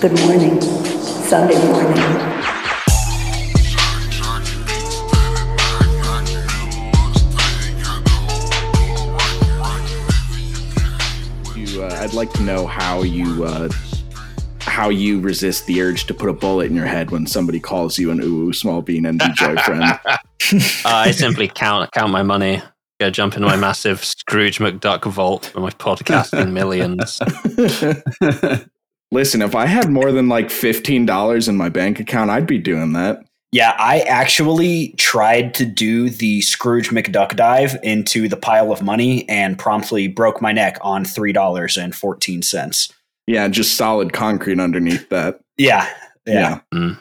Good morning. Sunday morning. You, uh, I'd like to know how you uh, how you resist the urge to put a bullet in your head when somebody calls you an ooh small bean and joy friend. Uh, I simply count count my money. Go jump in my massive Scrooge McDuck vault for my podcasting millions. Listen, if I had more than like fifteen dollars in my bank account, I'd be doing that. Yeah, I actually tried to do the Scrooge McDuck dive into the pile of money and promptly broke my neck on three dollars and fourteen cents. Yeah, just solid concrete underneath that. Yeah, yeah. Mm.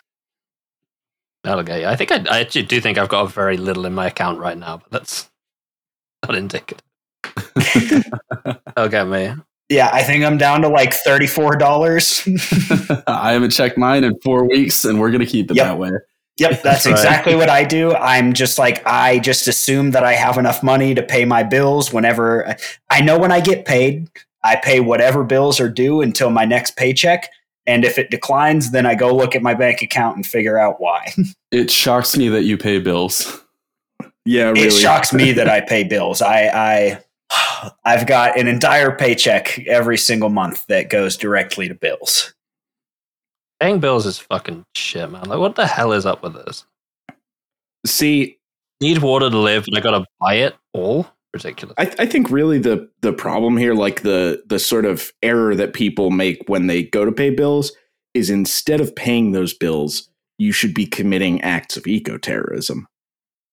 That'll get you. I think I, I actually do think I've got very little in my account right now, but that's not indicative. That'll get me. Yeah, I think I'm down to like thirty-four dollars. I haven't checked mine in four weeks, and we're gonna keep it Yep. that way. Yep, that's Right. exactly what I do. I'm just like I just assume that I have enough money to pay my bills whenever I know when I get paid, I pay whatever bills are due until my next paycheck. And if it declines, then I go look at my bank account and figure out why. It shocks me that you pay bills. Yeah, really. It shocks me that I pay bills. I, I I've got an entire paycheck every single month that goes directly to bills. Paying bills is fucking shit, man. Like, what the hell is up with this? See, Need water to live, and I gotta buy it all? Ridiculous. I, I think really the the problem here, like the the sort of error that people make when they go to pay bills, is instead of paying those bills, you should be committing acts of eco terrorism.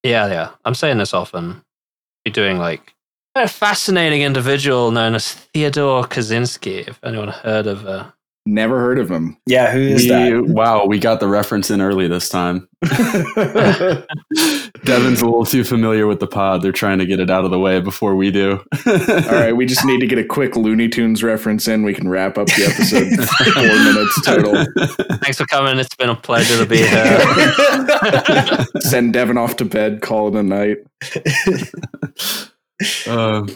Yeah, yeah. I'm saying this often. Be doing like a fascinating individual known as Theodore Kaczynski. If anyone heard of uh, Never heard of him. Yeah, who is We- that? wow, we got the reference in early this time. Devin's a little too familiar with the pod. They're trying to get it out of the way before we do. All right, we just need to get a quick Looney Tunes reference in. We can wrap up the episode. Four minutes total. Thanks for coming. It's been a pleasure to be here. Send Devin off to bed. Call it a night. Um,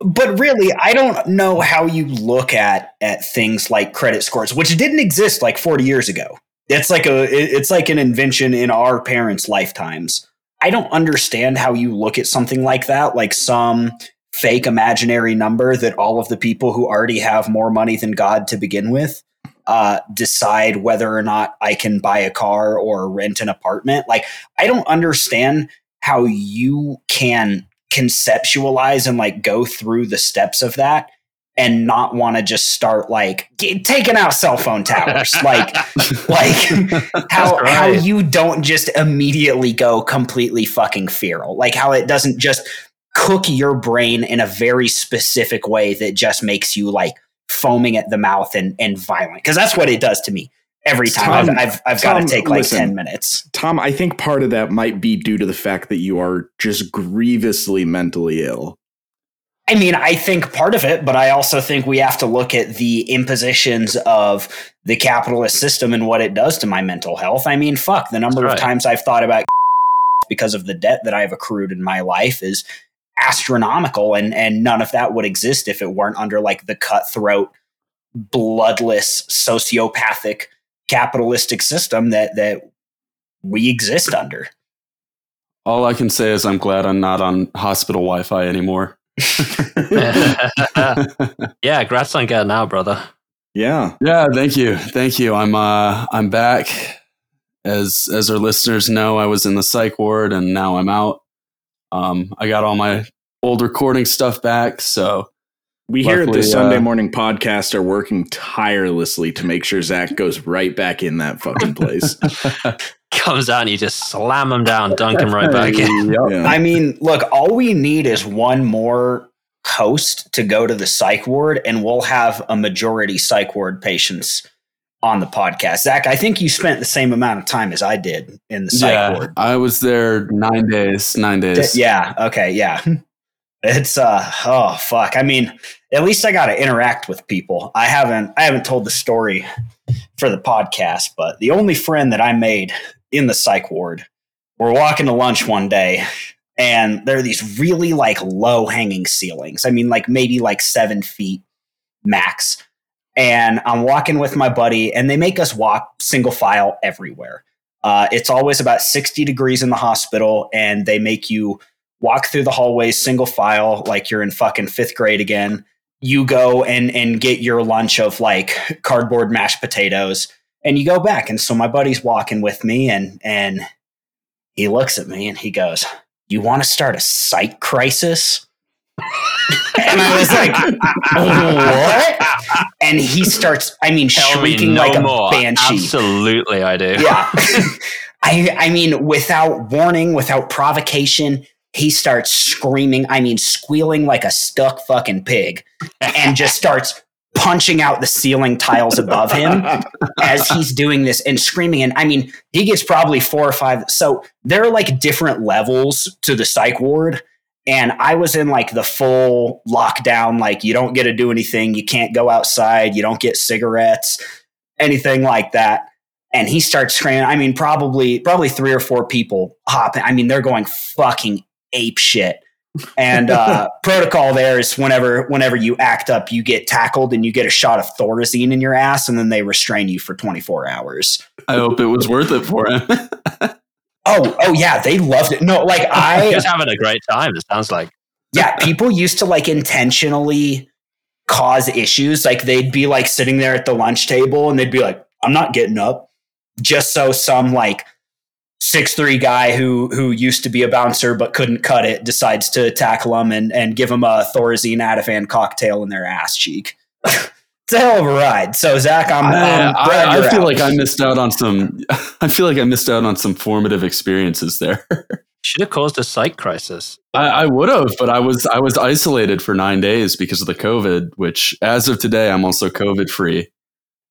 but really i don't know how you look at at things like credit scores which didn't exist like 40 years ago. It's like a it's like an invention in our parents lifetimes. I don't understand how you look at something like that like some fake imaginary number that all of the people who already have more money than god to begin with uh, decide whether or not i can buy a car or rent an apartment. Like i don't understand how you can conceptualize and like go through the steps of that and not want to just start like get, taking out cell phone towers. Like like how That's how you don't just immediately go completely fucking feral. Like how it doesn't just cook your brain in a very specific way that just makes you like foaming at the mouth and and violent. Because that's what it does to me every time Tom- I've I've, I've got to take like listen. 10 minutes Tom, I think part of that might be due to the fact that you are just grievously mentally ill. I mean, I think part of it, but I also think we have to look at the impositions of the capitalist system and what it does to my mental health. I mean, fuck, the number That's of times I've thought about because of the debt that I've accrued in my life is astronomical and and none of that would exist if it weren't under like the cutthroat bloodless sociopathic capitalistic system that that we exist under. all I can say is I'm glad I'm not on hospital Wi-Fi anymore. yeah, congrats on getting out, brother. Yeah. Yeah, thank you, thank you. I'm uh, I'm back. As as our listeners know, I was in the psych ward and now I'm out. Um, I got all my old recording stuff back, so We here at the Sunday uh, Morning Podcast are working tirelessly to make sure Zach goes right back in that fucking place. Comes out and you just slam him down, dunk him right back in. Yep. Yeah. I mean, look, all we need is one more host to go to the psych ward, and we'll have a majority psych ward patients on the podcast. Zach, I think you spent the same amount of time as I did in the psych Yeah, ward. I was there nine days. Nine days. Yeah. Okay. Yeah. It's uh oh fuck. I mean, at least I got to interact with people. I haven't I haven't told the story for the podcast, but the only friend that I made in the psych ward, we're walking to lunch one day, and there are these really like low hanging ceilings. I mean, like maybe like seven feet max. and I'm walking with my buddy, and they make us walk single file everywhere. Uh, it's always about 60 degrees in the hospital, and they make you walk through the hallways single file like you're in fucking fifth grade again. You go and and get your lunch of like cardboard mashed potatoes, and you go back. And so my buddy's walking with me, and and he looks at me and he goes, "You want to start a psych crisis?" and I was like, "What?" And he starts, I mean, Tell me shrieking no like a more. banshee. Absolutely, I do. Yeah. I I mean, without warning, without provocation, he starts screaming, I mean, squealing like a stuck fucking pig, and just starts punching out the ceiling tiles above him as he's doing this and screaming. And I mean, he gets probably four or five. So there are like different levels to the psych ward. And I was in like the full lockdown, like you don't get to do anything, you can't go outside, you don't get cigarettes, anything like that and he starts screaming. I mean, probably probably three or four people hopping. I mean, they're going fucking ape shit. And uh, protocol there is whenever whenever you act up, you get tackled and you get a shot of Thorazine in your ass, and then they restrain you for 24 hours. I hope it was worth it for him. Oh, oh yeah, they loved it. No, like I was having a great time. It sounds like. yeah, people used to like intentionally cause issues. Like they'd be like sitting there at the lunch table and they'd be like, I'm not getting up. Just so some like six three guy who who used to be a bouncer but couldn't cut it decides to tackle them and, and give them a Thorazine Ativan cocktail in their ass cheek. it's a hell of a ride. So Zach, I'm, I, I'm glad I, I feel out. like I missed out on some. I feel like I missed out on some formative experiences there. Should have caused a psych crisis. I, I would have, but I was I was isolated for nine days because of the COVID. Which, as of today, I'm also COVID free.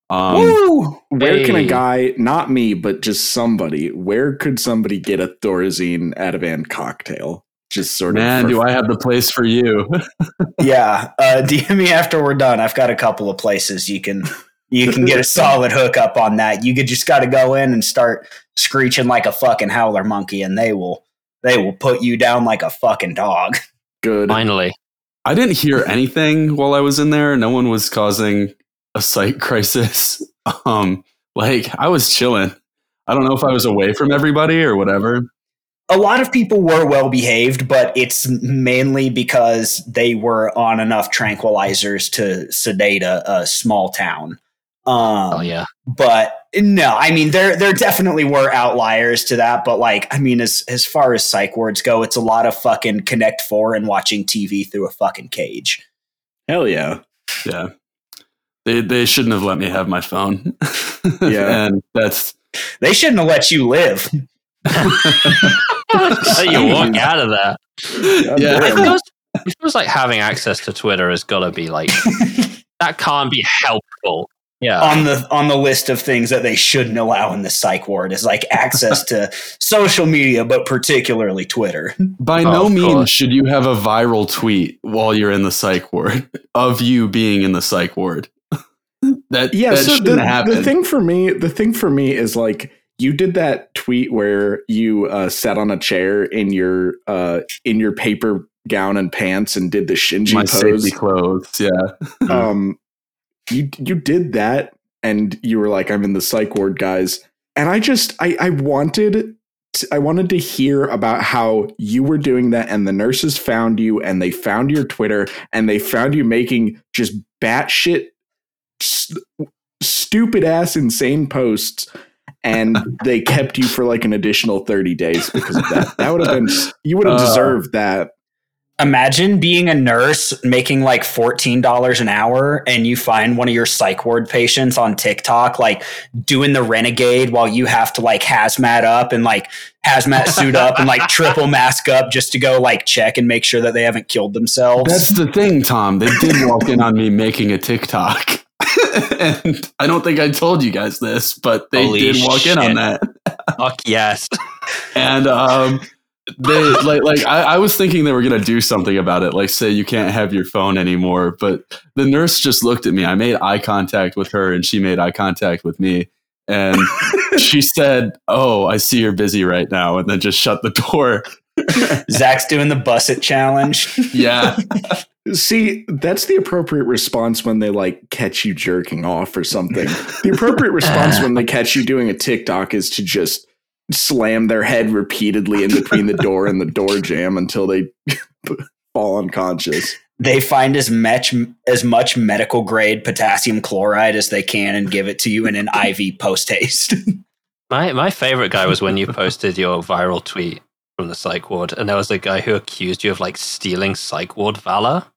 Um, Woo! Where can a guy, not me, but just somebody, where could somebody get a Thorazine Ativan cocktail? Just sort of. man, for- do I have the place for you? Yeah, uh, DM me after we're done. I've got a couple of places you can you can get a solid hookup on that. You could just got to go in and start screeching like a fucking howler monkey, and they will they will put you down like a fucking dog. good. Finally. I didn't hear anything while I was in there. No one was causing a site crisis. Um, like I was chilling. I don't know if I was away from everybody or whatever. A lot of people were well behaved, but it's mainly because they were on enough tranquilizers to sedate a, a small town. Um, Oh yeah. but no, I mean there there definitely were outliers to that, but like I mean as as far as psych wards go, it's a lot of fucking Connect Four and watching TV through a fucking cage. Hell yeah. Yeah. They they shouldn't have let me have my phone. Yeah. and that's They shouldn't have let you live. How you walk out of that? Yeah. It damn. feels, it feels like having access to Twitter has got to be like that. Can't be helpful. Yeah. on the on the list of things that they shouldn't allow in the psych ward is like access to social media, but particularly Twitter. by Oh, no means course. should you have a viral tweet while you're in the psych ward of you being in the psych ward. That yeah that so shouldn't the, happen. the thing for me the thing for me is like you did that tweet where you uh, sat on a chair in your uh, in your paper gown and pants and did the shinji my pose safety clothes, yeah. um you you did that and you were like i'm in the psych ward guys and i just i i wanted to, i wanted to hear about how you were doing that and the nurses found you and they found your twitter and they found you making just batshit st- stupid ass insane posts and they kept you for like an additional 30 days because of that that would have been you would have Uh, deserved that Imagine being a nurse making like $14 an hour and you find one of your psych ward patients on TikTok like doing the renegade while you have to like hazmat up and like hazmat suit up and like triple mask up just to go like check and make sure that they haven't killed themselves. That's the thing, Tom. They did walk in on me making a TikTok. and I don't think I told you guys this, but they Holy did walk in on that. Fuck yes. And um they like like I, I was thinking they were gonna do something about it, like say you can't have your phone anymore. But the nurse just looked at me. I made eye contact with her and she made eye contact with me. And she said, Oh, I see you're busy right now, and then just shut the door. Zach's doing the Buss It challenge. yeah. See, that's the appropriate response when they like catch you jerking off or something. The appropriate response when they catch you doing a TikTok is to just slam their head repeatedly in between the door and the door jam until they fall unconscious. They find as much as much medical grade potassium chloride as they can and give it to you in an IV post haste. My my favorite guy was when you posted your viral tweet from the psych ward, and there was a guy who accused you of like stealing psych ward valor.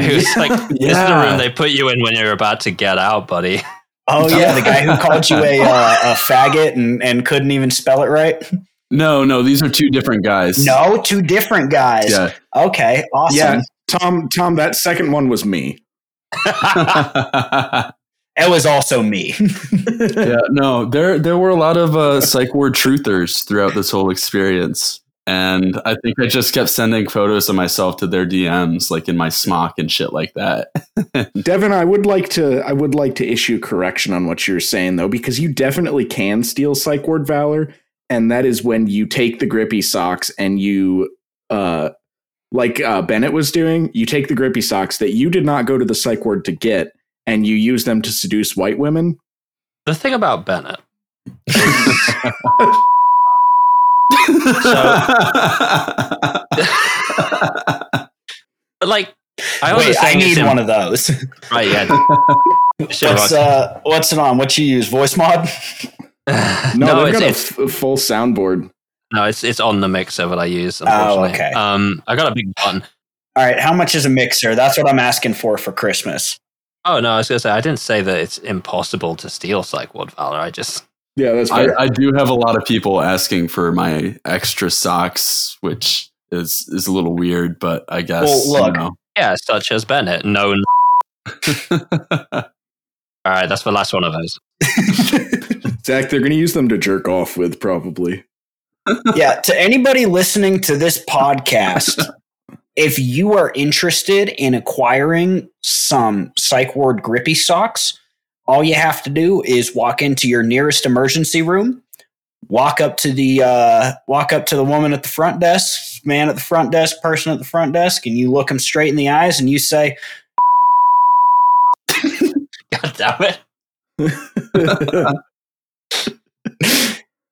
He was like, "This is the room they put you in when you're about to get out, buddy." oh yeah, the guy who called you a uh, a faggot and, and couldn't even spell it right. No, no, these are two different guys. No, two different guys. Yeah. Okay, awesome. Yeah. Tom, Tom, that second one was me. It was also me. yeah, no, there there were a lot of uh, psych ward truthers throughout this whole experience, and I think I just kept sending photos of myself to their DMs, like in my smock and shit like that. Devin, I would like to I would like to issue correction on what you're saying though, because you definitely can steal psych ward valor, and that is when you take the grippy socks and you uh like uh, Bennett was doing, you take the grippy socks that you did not go to the psych ward to get, and you use them to seduce white women. The thing about Bennett, but like, I Wait, I need in- one of those. Right, yeah. Sure, What's uh what's it on? What you use? Voicemod? No, no, they've it's, got a it's f- full soundboard. no, it's it's on the mixer that I use. Oh, okay. Um, I got a big button. All right, how much is a mixer? That's what I'm asking for for Christmas. Oh no, I was gonna say I didn't say that it's impossible to steal Psych Ward Valor. I just Yeah, that's I, fair. I do have a lot of people asking for my extra socks, which is is a little weird, but I guess Well, look. you know. yeah, such as Bennett. No. All right, that's the last one of those. Zach, they're going to use them to jerk off with probably. yeah, to anybody listening to this podcast, if you are interested in acquiring some psych ward grippy socks, all you have to do is walk into your nearest emergency room, walk up to the uh, walk up to the woman at the front desk, man at the front desk, person at the front desk, and you look them straight in the eyes and you say, God damn it!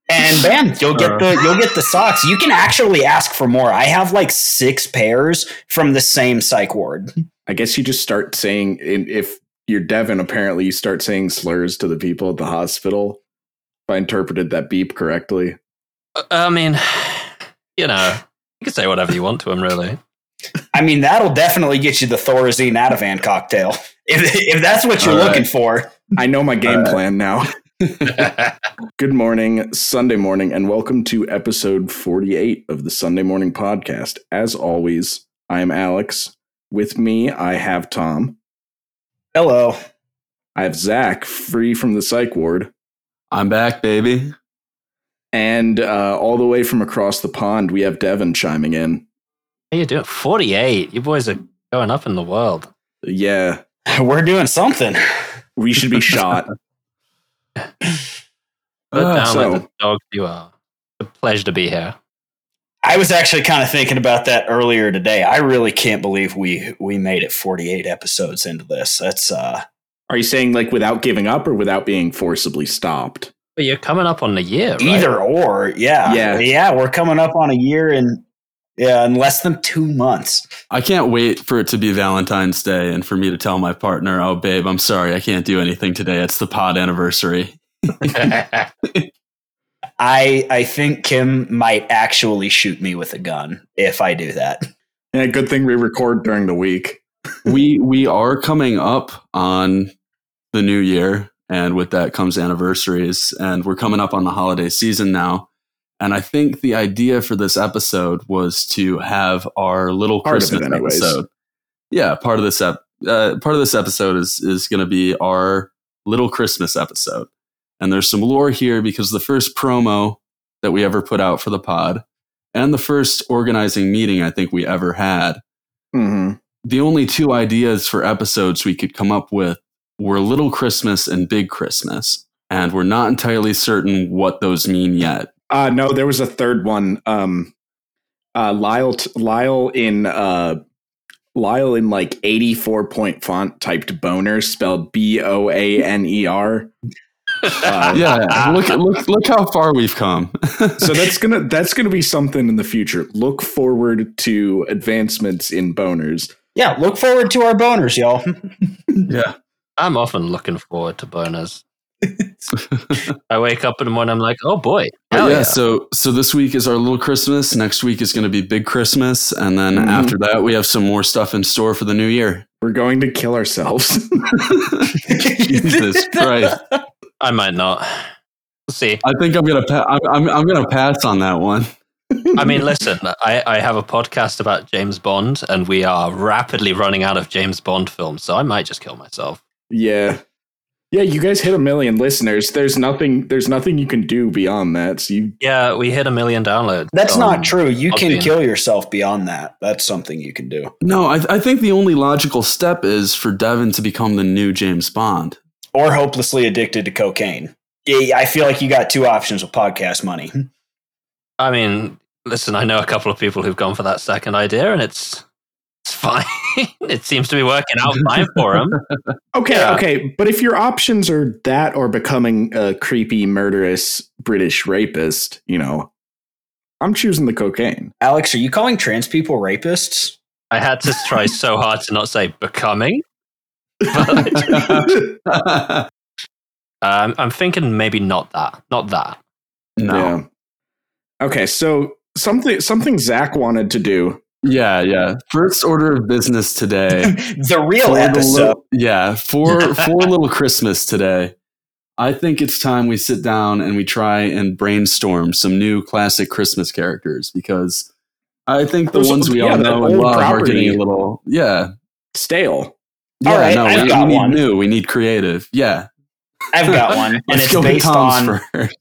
and bam, you'll get the you'll get the socks. You can actually ask for more. I have like six pairs from the same psych ward. I guess you just start saying if you're Devin, apparently you start saying slurs to the people at the hospital. If I interpreted that beep correctly. Uh, I mean, you know, you can say whatever you want to him, really. I mean, that'll definitely get you the Thorazine Ativan cocktail. If, if that's what you're All right. looking for. I know my game All right. plan now. Good morning, Sunday morning, and welcome to episode 48 of the Sunday Morning Podcast. As always, I am Alex. With me, I have Tom. Hello. I have Zach, free from the psych ward. I'm back, baby. And uh, all the way from across the pond, we have Devin chiming in. How you doing? Forty-eight. You boys are going up in the world. Yeah, We're doing something. we should be shot. But Ah, down so- like the dog you are. It's a pleasure to be here. I was actually kind of thinking about that earlier today. I really can't believe we we made it 48 episodes into this. That's uh Are you saying like without giving up or without being forcibly stopped? But you're coming up on the year, right? either or. Yeah. Yeah. Yeah, we're coming up on a year and yeah, in less than 2 months. I can't wait for it to be Valentine's Day and for me to tell my partner, "Oh, babe, I'm sorry, I can't do anything today. It's the pod anniversary." I I think Kim might actually shoot me with a gun if I do that. Yeah, good thing we record during the week. we we are coming up on the new year, and with that comes anniversaries, and we're coming up on the holiday season now. And I think the idea for this episode was to have our little Part of it Christmas anyways. episode. Yeah, part of this ep- uh, part of this episode is is going to be our little Christmas episode. And there's some lore here because the first promo that we ever put out for the pod and the first organizing meeting I think we ever had hmm the only two ideas for episodes we could come up with were Little Christmas and Big Christmas. And we're not entirely certain what those mean yet. Uh, no, there was a third one. Um, Uh, Lyle, t- Lyle in uh, Lyle in like eighty four point font typed boner spelled B O A N E R. Uh, Yeah, look look look how far we've come. so that's gonna that's gonna be something in the future. Look forward to advancements in boners. Yeah, look forward to our boners, y'all. yeah. I'm often looking forward to boners. I wake up in the morning, I'm like, oh boy. Yeah, yeah. so so this week is our little Christmas. Next week is going to be big Christmas, and then Mhm. after that, we have some more stuff in store for the new year. We're going to kill ourselves. Jesus Christ! I might not. We'll see. I think I'm gonna pa- I'm, I'm I'm gonna pass on that one. I mean, listen, I, I have a podcast about James Bond, and we are rapidly running out of James Bond films, so I might just kill myself. yeah. Yeah, you guys hit a million listeners. There's nothing there's nothing you can do beyond that. So you Yeah, we hit a million downloads. That's Um, not true. You can Podbean. kill yourself beyond that. That's something you can do. No, I, I think the only logical step is for Devin to become the new James Bond. Or hopelessly addicted to cocaine. I feel like you got two options with podcast money. I mean, listen, I know a couple of people who've gone for that second idea, and it's it's fine. it seems to be working out fine for them. Okay, Yeah. okay. But if your options are that or becoming a creepy, murderous British rapist, you know, I'm choosing the cocaine. Alex, are you calling trans people rapists? I had to try so hard to not say becoming. Um, I'm thinking maybe not that, not that. no. Yeah. Okay, so something something Zach wanted to do. Yeah, yeah. First order of business today. the real For the episode. little- yeah, for for little Christmas today. I think it's time we sit down and we try and brainstorm some new classic Christmas characters because I think the Those- ones we yeah, all know and old love are getting a little yeah. Stale. Yeah, right, no, I've we, got we need one. new. We need creative. Yeah. I've got one, and it's based on. first.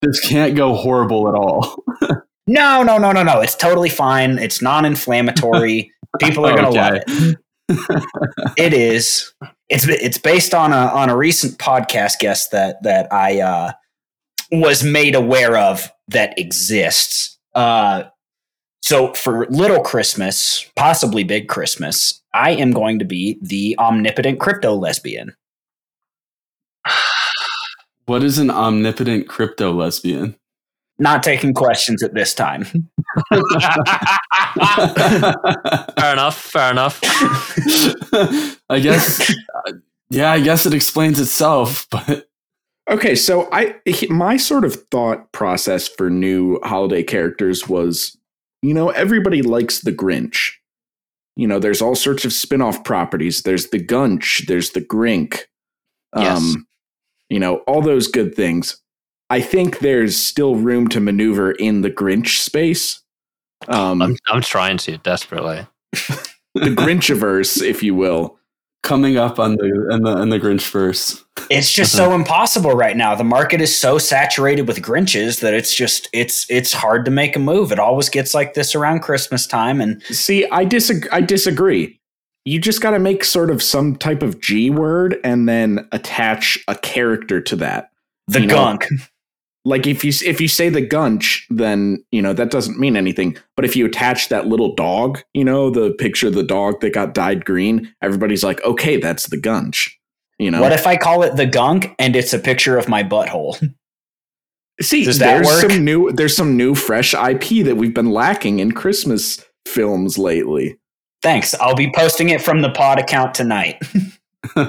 This can't go horrible at all. No, no, no, no, no. It's totally fine. It's non-inflammatory. People are going to love it. It is. It's it's based on a on a recent podcast guest that that I uh, was made aware of that exists. Uh, so for little Christmas, possibly big Christmas, I am going to be the omnipotent crypto lesbian. What is an omnipotent crypto lesbian? Not taking questions at this time. Fair enough. Fair enough. I guess, yeah, I guess it explains itself, but Okay, so I my sort of thought process for new holiday characters was, you know, everybody likes the Grinch. You know, there's all sorts of spin-off properties. There's the Gunch, there's the Grink. Um, Yes. you know, all those good things. I think there's still room to maneuver in the Grinch space. Um, I'm, I'm trying to desperately. the Grinchiverse, if you will. Coming up on the in the in the Grinch verse. It's just uh-huh. so impossible right now. The market is so saturated with Grinches that it's just it's it's hard to make a move. It always gets like this around Christmas time, and See, I disagree. I disagree. You just got to make sort of some type of G word and then attach a character to that. the You know, gunk. Like if you if you say the gunch, then you know that doesn't mean anything. But if you attach that little dog, you know the picture of the dog that got dyed green, everybody's like, okay, that's the gunch. You know. What if I call it the gunk and it's a picture of my butthole? See, does that there's work? some new there's some new fresh IP that we've been lacking in Christmas films lately. Thanks. I'll be posting it from the pod account tonight.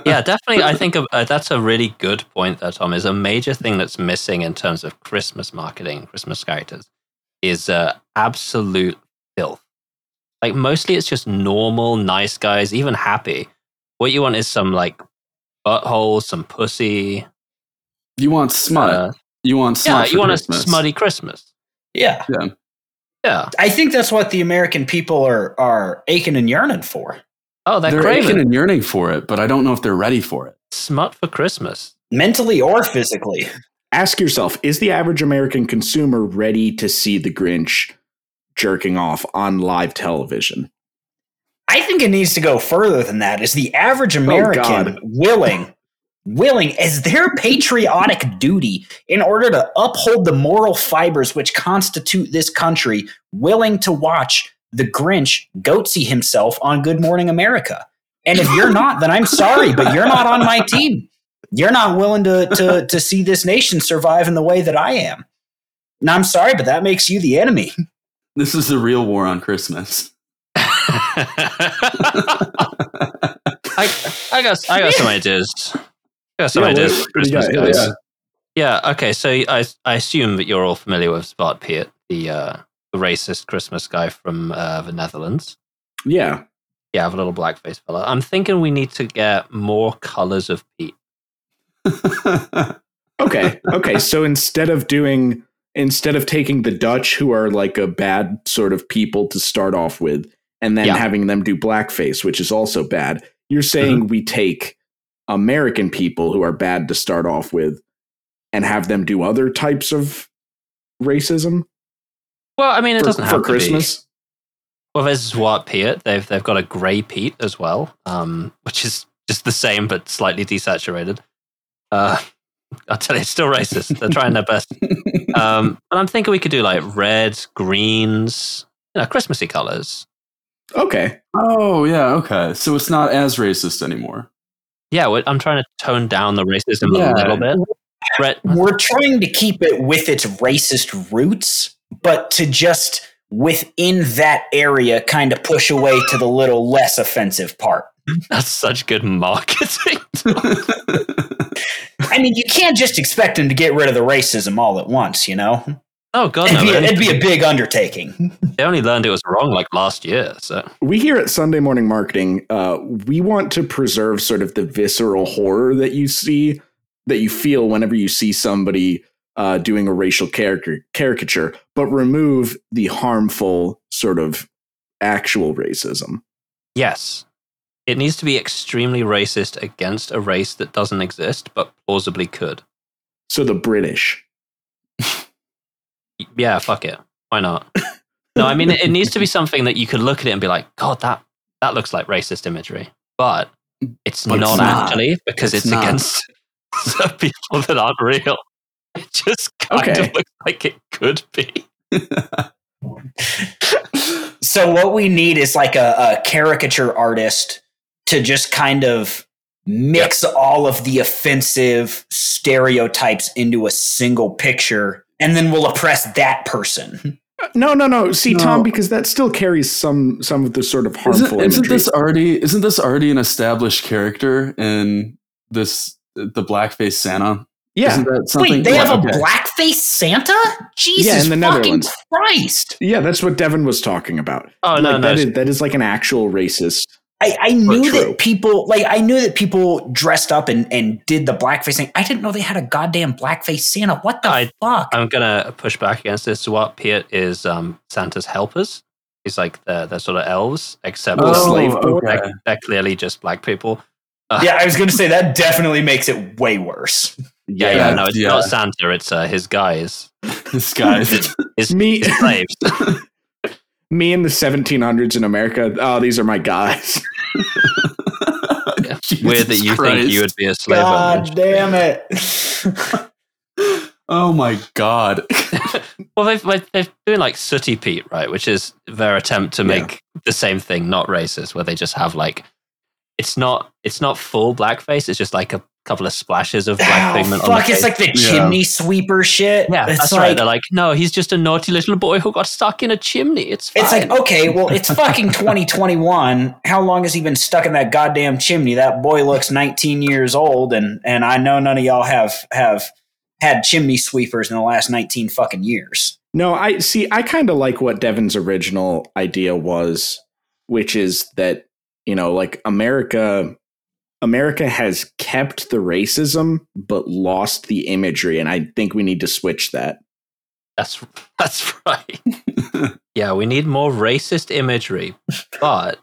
yeah, definitely. I think uh, that's a really good point there, Tom. Is a major thing that's missing in terms of Christmas marketing, Christmas characters, is uh, absolute filth. Like mostly, it's just normal, nice guys, even happy. What you want is some like butthole, some pussy. You want smut. uh, you want smut. yeah, smut. you want Christmas. a smutty Christmas. Yeah. yeah. Yeah. I think that's what the American people are are aching and yearning for. Oh, they're, They're craving aching and yearning for it, but I don't know if they're ready for it. smut for Christmas. Mentally or physically. ask yourself is the average american consumer ready to see the grinch jerking off on live television I think it needs to go further than that. Is the average oh, American God. willing willing as their patriotic duty in order to uphold the moral fibers which constitute this country, willing to watch the Grinch goatsy himself on Good Morning America. And if you're not, then I'm sorry, but you're not on my team. You're not willing to to to see this nation survive in the way that I am. And I'm sorry, but that makes you the enemy. This is the real war on Christmas. I, I got I got some ideas. I got some Yeah, ideas. for what do you Christmas, got? guys. Yeah. Yeah. Okay. So I I assume that you're all familiar with Zwart Piet, the uh, the racist Christmas guy from uh, the Netherlands. Yeah. Yeah, the little blackface fella. I'm thinking we need to get more colors of Pete. Okay. Okay. so instead of doing, instead of taking the Dutch, who are like a bad sort of people to start off with, and then Yeah. having them do blackface, which is also bad, you're saying we take American people who are bad to start off with and have them do other types of racism Well, I mean, it for, doesn't for have to be. Christmas? Well, there's Zwart Piet. They've they've got a grey Pete as well, um, which is just the same but slightly desaturated. Uh, I'll tell you, it's still racist. They're trying their best. Um, but I'm thinking we could do like reds, greens, you know, Christmassy colors. Okay. oh yeah, okay. So it's not as racist anymore. Yeah, we- I'm trying to tone down the racism Yeah. a little bit. Red, We're trying to keep it with its racist roots, but to just within that area kind of push away to the little less offensive part. that's such good marketing. I mean, you can't just expect them to get rid of the racism all at once, you know? Oh god, It'd no! be, a, only- it'd be a big undertaking. They only learned it was wrong like last year. So We here at Sunday Morning Marketing, uh, we want to preserve sort of the visceral horror that you see, that you feel whenever you see somebody uh, doing a racial character caricature, but remove the harmful sort of actual racism. yes, it needs to be extremely racist against a race that doesn't exist but plausibly could. So the British. Yeah, fuck it. Why not? No, I mean it, needs to be something that you could look at it and be like, God, that that looks like racist imagery, but it's But it's not not. actually because It's it's, not. against people that aren't real. It just kind Okay. of looks like it could be. So what we need is like a, a caricature artist to just kind of mix all of the offensive stereotypes into a single picture, and then we'll oppress that person. Uh, no, no, no. See, No. Tom, because that still carries some some of the sort of harmful Isn't, isn't this already isn't this already an established character in this the blackface Santa? Yeah, Isn't that something? Wait, they yeah, have a okay. blackface Santa? Jesus Yeah, in the fucking Christ! yeah. That's what Devin was talking about. Oh no, like, no. that is that is like an actual racist. I, I knew true. that people like I knew that people dressed up and, and did the blackface thing. I didn't know they had a goddamn blackface Santa. What the I- fuck? I'm gonna push back against this. So Zwart Piet is um, Santa's helpers. He's like the the sort of elves, except Oh, slave boy. okay. they're, they're clearly just black people. yeah, I was gonna say that definitely makes it way worse. Yeah, Yeah, yeah, no, it's yeah. not Santa. It's uh, his guys, his guys. his, Me, his slaves. me in the 1700s in America. Oh, these are my guys. Weird that you think you would be a slave owner. God damn it! Oh my god. Well, they've, they've, they're doing like Sooty Pete, right? Which is their attempt to Yeah. make the same thing not racist, where they just have like it's not it's not full blackface. It's just like a couple of splashes of black Oh, pigment. on the fuck! It's like the Yeah. chimney sweeper shit. yeah, it's that's like, right. They're like, no, he's just a naughty little boy who got stuck in a chimney. It's fine. It's like, okay, well, it's fucking 2021. How long has he been stuck in that goddamn chimney? That boy looks 19 years old, and and I know none of y'all have have had chimney sweepers in the last 19 fucking years. No, I see. I kind of like what Devin's original idea was, which is that you know, like America, America has kept the racism but lost the imagery, and I think we need to switch that. that's that's right. yeah, we need more racist imagery, but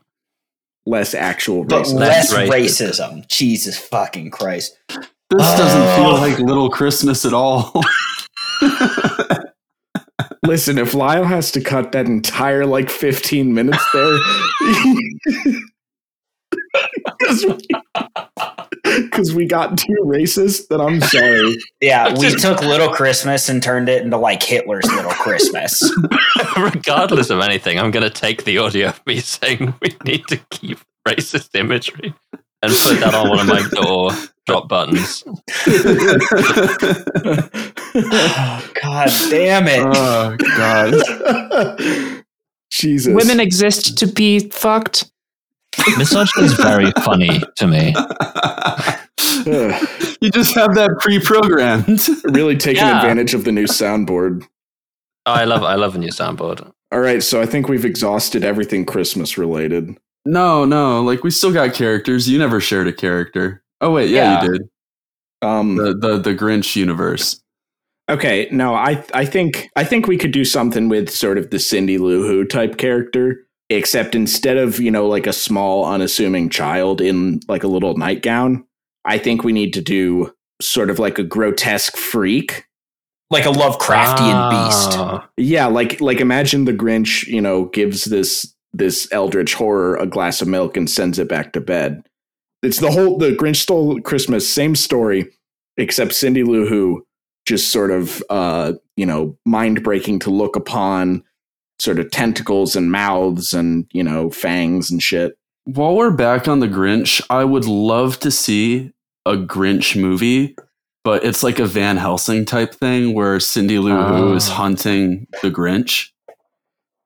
Less actual But racism. less That's racism. Jesus fucking Christ. This ah. doesn't Oh. feel like little Christmas at all. Listen, if Lyle has to cut that entire like 15 minutes there, 'Cause we, because we got too racist, that I'm sorry. Yeah, we took Little Christmas and turned it into like Hitler's Little Christmas. Regardless of anything, I'm going to take the audio of me saying we need to keep racist imagery and put that on one of my door drop buttons. God damn it. oh god. Jesus. Women exist to be fucked. Misogyny is very funny to me. You just have that pre-programmed. really taking Yeah. advantage of the new soundboard. Oh, I love I love a new soundboard. All right, so I think we've exhausted everything Christmas related. No, no, like we still got characters. You never shared a character. Oh wait, yeah, Yeah. you did. Um, The the the Grinch universe. okay, no, I I think I think we could do something with sort of the Cindy Lou Who type character, except instead of you know like a small unassuming child in like a little nightgown, I think we need to do sort of like a grotesque freak. Like a Lovecraftian beast. Ah. Yeah, like like imagine the Grinch, you know, gives this this eldritch horror a glass of milk and sends it back to bed. It's the whole the Grinch stole Christmas, same story, except Cindy Lou Who just sort of uh, you know, mind breaking to look upon, sort of tentacles and mouths and, you know, fangs and shit. While we're back on the Grinch, I would love to see a Grinch movie, but it's like a Van Helsing type thing where Cindy Lou Who is Oh. hunting the Grinch.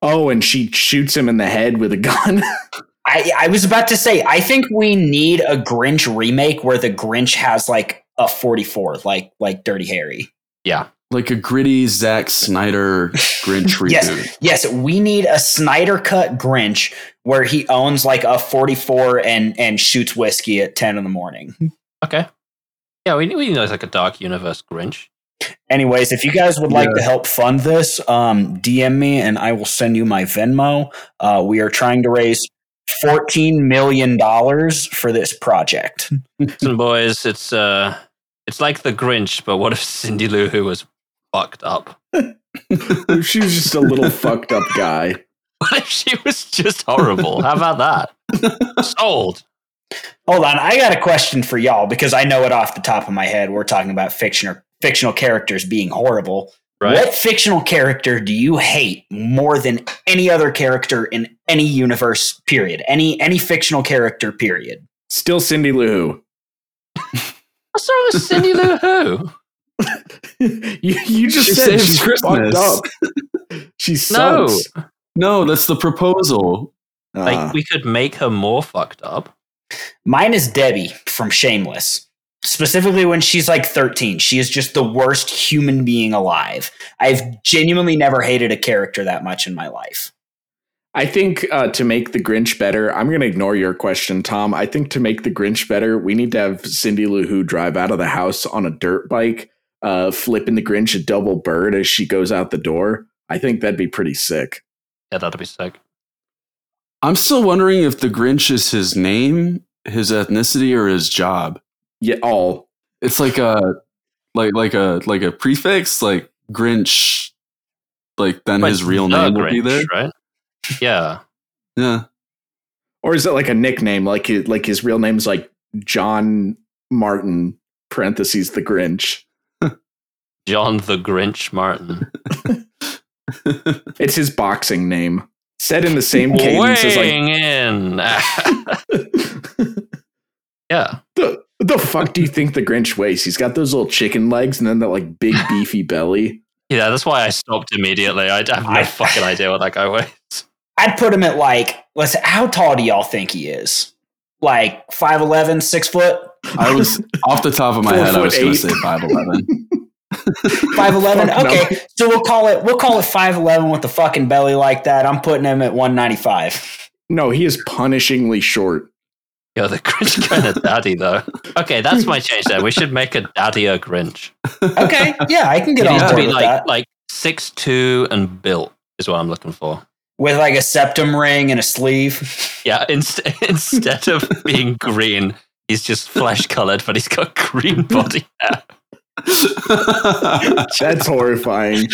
Oh, and she shoots him in the head with a gun. I, I was about to say, I think we need a Grinch remake where the Grinch has like a 44, like like Dirty Harry. Yeah. Like a gritty Zack Snyder Grinch reboot. Yes, yes, we need a Snyder cut Grinch where he owns like a 44 and and shoots whiskey at 10 in the morning. Okay. Yeah, we we know like a dark universe Grinch. Anyways, if you guys would like Yeah. to help fund this, um, DM me and I will send you my Venmo. Uh, we are trying to raise fourteen million dollars for this project. Listen, boys, it's uh, it's like the Grinch, but what if Cindy Lou Who was fucked up? she was just a little fucked up guy. What if she was just horrible? How about that? Sold. Hold on, I got a question for y'all because I know it off the top of my head. We're talking about fiction or fictional characters being horrible. Right? What fictional character do you hate more than any other character in any universe? Period. Any any fictional character? Period. Still Cindy Lou Who. What's wrong with Cindy Lou Who? you, you just She said she's Christmas. fucked up. She No. sucks. No, that's the proposal. Like Ah. we could make her more fucked up. Mine is Debbie from Shameless. Specifically when she's like 13. She is just the worst human being alive. I've genuinely never hated a character that much in my life. I think uh, to make the Grinch better, I'm going to ignore your question, Tom. I think to make the Grinch better, we need to have Cindy Lou Who drive out of the house on a dirt bike, uh, flipping the Grinch a double bird as she goes out the door. I think that'd be pretty sick. Yeah, that'd be sick. I'm still wondering if the Grinch is his name, his ethnicity, or his job. Yeah, all. It's like a like like a like a prefix, like Grinch. Like then Like his real the name will be there. right? Yeah. Yeah. Or is it like a nickname? Like his, like his real name's like John Martin, parentheses, the Grinch. John the Grinch Martin. It's his boxing name. Said in the same cadence as like Weighing in. yeah. the the fuck do you think the Grinch weighs? He's got those little chicken legs and then that like big beefy belly. Yeah, that's why I stopped immediately. I have no I- fucking idea what that guy weighs. I'd put him at like, let's how tall do y'all think he is? Like 5'11, 6 foot? I was off the top of my Four head. I was going to say five eleven. 5'11. Fuck no. okay. So we'll call it we'll call it 5'11 with the fucking belly like that. I'm putting him at 195. No, he is punishingly short. Yo, the Grinch kind of daddy though. Okay, that's my change there. We should make a daddier Grinch. Okay. Yeah, I can get It on needs to be with like that. like six two and built is what I'm looking for. With like a septum ring and a sleeve. Yeah, inst- instead of being green, he's just flesh colored, but he's got green body hair. That's horrifying.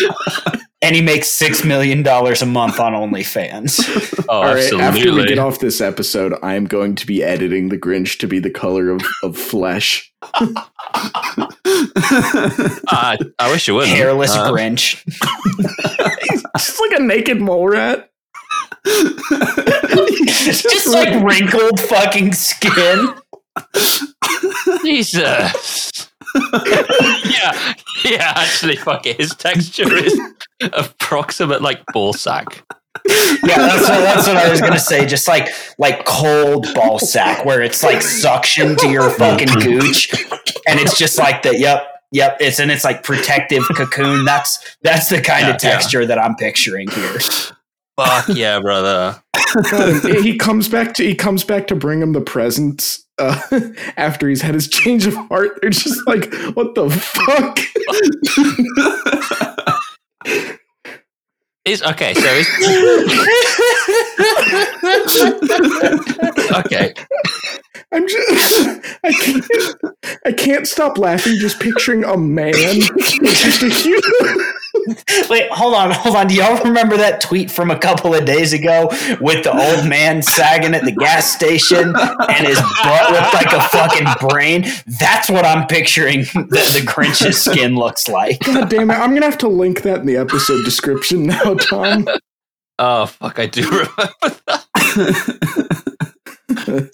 and he makes six million dollars a month on OnlyFans. Oh, All right, after we get off this episode, I am going to be editing the Grinch to be the color of, of flesh. Ah, I wish you wouldn't. Hairless Uh, Grinch. Just like a naked mole rat. Just like wrinkled fucking skin. Jesus. yeah, yeah. Actually, fuck it. His texture is approximate like ball sack. Yeah, that's what, that's what I was gonna say. Just like like cold ball sack, where it's like suction to your fucking gooch, and it's just like that. yep, yep. It's and it's like protective cocoon. That's that's the kind Yeah, of texture that I'm picturing here. Fuck yeah, brother. he comes back to he comes back to bring him the presents uh, after he's had his change of heart. They're just like, what the fuck? Is okay. So is okay. I'm just I can't I can't stop laughing just picturing a man. Just a huge Wait, hold on, hold on. Do y'all remember that tweet from a couple of days ago with the old man sagging at the gas station and his butt looked like a fucking brain? That's what I'm picturing the, the Grinch's skin looks like. God damn it. I'm gonna have to link that in the episode description now, Tom. Oh fuck! I do remember.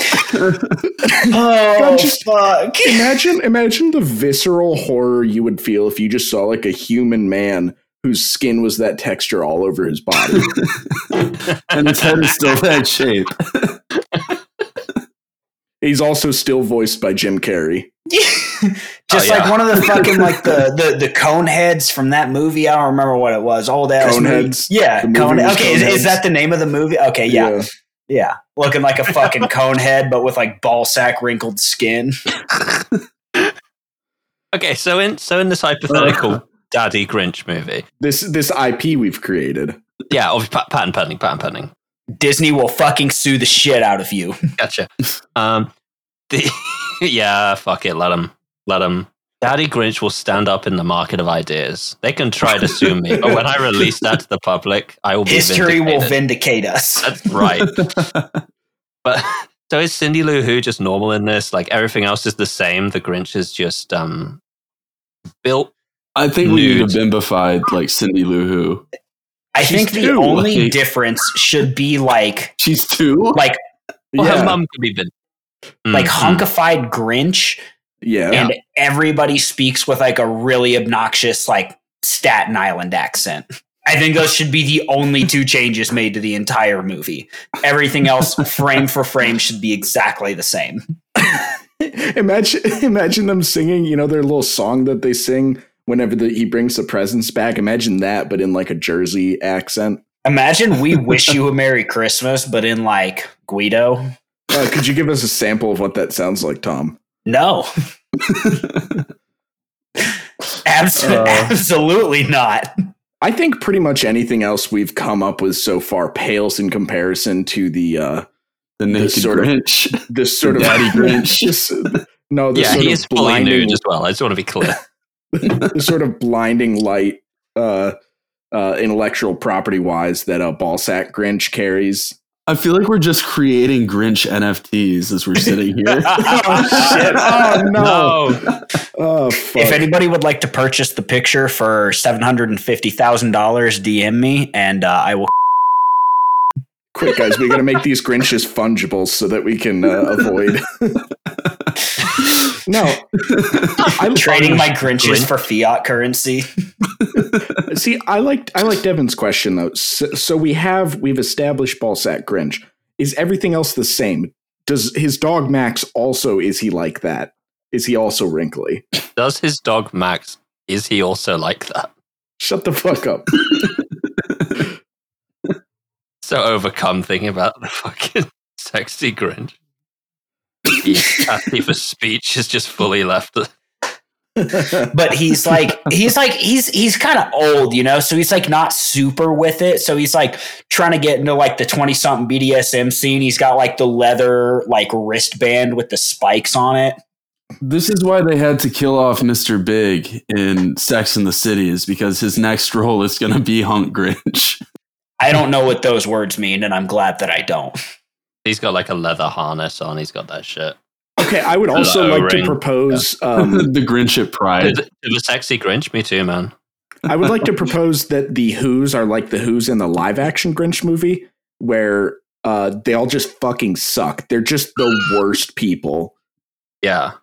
Oh, God, just- fuck. Imagine imagine the visceral horror you would feel if you just saw like a human man whose skin was that texture all over his body. and his head is still that shape. He's also still voiced by Jim Carrey. Just Oh, like one of the fucking like the, the the cone heads from that movie. I don't remember what it was. Old ass movie. Coneheads? Yeah, The movie cone. was Okay, is, is that the name of the movie? Okay, yeah, yeah. Looking like a fucking cone head, but with like ball sack wrinkled skin. Okay, so in so in this hypothetical uh-huh. Daddy Grinch movie, This this IP we've created. yeah, obviously pat- patent pending, patent pending. Disney will fucking sue the shit out of you. Gotcha. Um, the yeah, fuck it, let them, let them. Daddy Grinch will stand up in the market of ideas. They can try to sue me, but when I release that to the public, I will be History will vindicate us. That's right. But so is Cindy Lou Who just normal in this? Like everything else is the same. The Grinch is just um built. I think we need Nude. a bimbified like Cindy Lou Who. I She's think the two. only Like- difference should be like She's two. like Well, yeah. her mum could be been like Mm, hunkified Grinch, yeah. and everybody speaks with like a really obnoxious like Staten Island accent. I think those should be the only two changes made to the entire movie. Everything else, frame for frame, should be exactly the same. imagine imagine them singing, you know, their little song that they sing whenever the, he brings the presents back. Imagine that, but in like a Jersey accent. Imagine we wish you a Merry Christmas, but in like Guido. Uh, could you give us a sample of what that sounds like, Tom? No. Abs- Uh. absolutely not. I think pretty much anything else we've come up with so far pales in comparison to the uh the naked sort of- Grinch. this sort of Daddy Grinch. just- no, the Yeah, sort he of is fully blinding, nude as well. I just want to be clear. The sort of blinding light, uh, uh, intellectual property wise that a ball sack Grinch carries. I feel like we're just creating Grinch NFTs as we're sitting here. oh shit! Oh no! No. Oh fuck! If anybody would like to purchase the picture for seven hundred and fifty thousand dollars, DM me and uh, I will. Quick, guys, we got to make these Grinches fungible so that we can uh, avoid. no, I'm trading my Grinches Grinch. for fiat currency. see, I liked I liked Evan's question though. So, so we have we've established Ballsack Grinch. Is everything else the same? Does his dog Max also is he like that? Is he also wrinkly? Does his dog Max? Is he also like that? Shut the fuck up. So overcome thinking about the fucking sexy Grinch. The capacity for speech is just fully left. but he's like he's like he's he's kind of old, you know. So he's like not super with it. So he's like trying to get into like the twenty something BDSM scene. He's got like the leather like wristband with the spikes on it. This is why they had to kill off Mr. Big in Sex in the City, is because his next role is going to be Hunk Grinch. I don't know what those words mean, and I'm glad that I don't. He's got like a leather harness on. He's got that shit. Okay, I would also Hello, like to Ring. propose. Um, the Grinch at Pride. To the, the sexy Grinch, me too, man. I would like to propose that the Who's are like the Who's in the live action Grinch movie, where uh, they all just fucking suck. They're just the worst people. Yeah.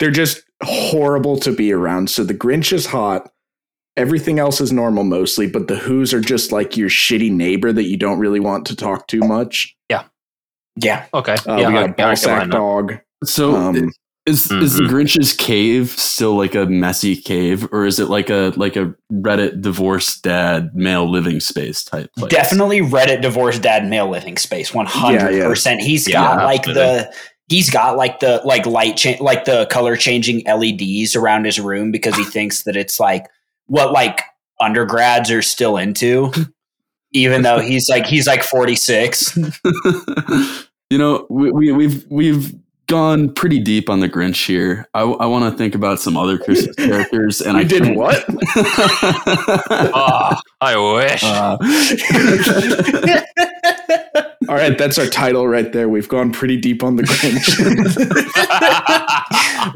They're just horrible to be around. So the Grinch is hot. Everything else is normal mostly, but the Who's are just like your shitty neighbor that you don't really want to talk too much. Yeah. Yeah. Okay. Uh, yeah, we got I- a I ball sack dog. So Um, is is the. Grinch's cave still like a messy cave, or is it like a like a Reddit divorced dad male living space type place? Definitely Reddit divorced dad male living space. One hundred percent. He's got like the he's got like the like light cha- like the color changing LEDs around his room because he thinks that it's like what like undergrads are still into. Even though he's like he's like forty six. you know, we, we we've we've gone pretty deep on the Grinch here. I, I want to think about some other Christmas characters, and I I did what? Oh, I wish. Uh, All right, that's our title right there. We've gone pretty deep on the Grinch.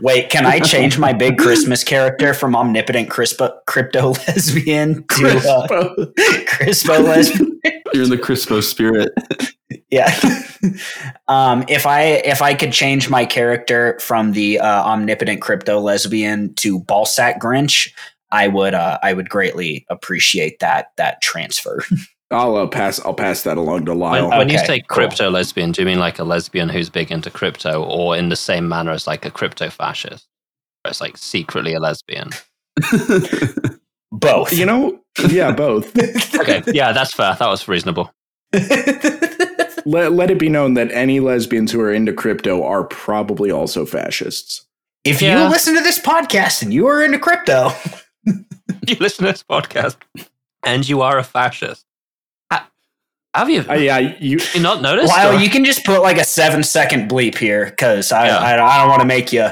Wait, can I change my big Christmas character from omnipotent crispo, crypto lesbian to uh, crispo lesbian? You're in the Crispo spirit. Yeah. um, if I if I could change my character from the uh, omnipotent crypto lesbian to ballsack Grinch, I would uh, I would greatly appreciate that that transfer. I'll uh, pass. I'll pass that along to when, Lyle. when you Okay, say cool. crypto lesbian, do you mean like a lesbian who's big into crypto, or in the same manner as like a crypto fascist? Where it's like secretly a lesbian. Both. You know, yeah, both. Okay, yeah, that's fair. That was reasonable. let, let it be known that any lesbians who are into crypto are probably also fascists. if Yeah. you listen to this podcast and you are into crypto, You listen to this podcast, and you are a fascist. Ha- Have you, Uh, yeah, you. you not noticed? Lyle, or- you can just put like a seven second bleep here because I, Yeah. I I don't want to make you